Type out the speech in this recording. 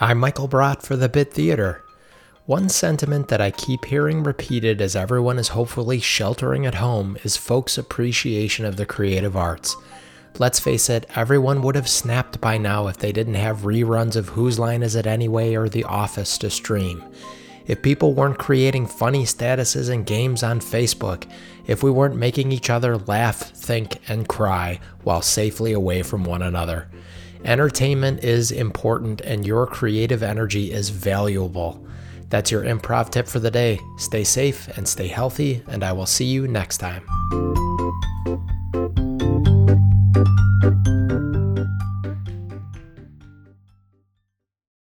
I'm Michael Brott for the Bit Theater. One sentiment that I keep hearing repeated as everyone is hopefully sheltering at home is folks' appreciation of the creative arts. Let's face it, everyone would have snapped by now if they didn't have reruns of Whose Line Is It Anyway or The Office to stream. If people weren't creating funny statuses and games on Facebook, if we weren't making each other laugh, think, and cry while safely away from one another. Entertainment is important and your creative energy is valuable. That's your improv tip for the day. Stay safe and stay healthy, and I will see you next time.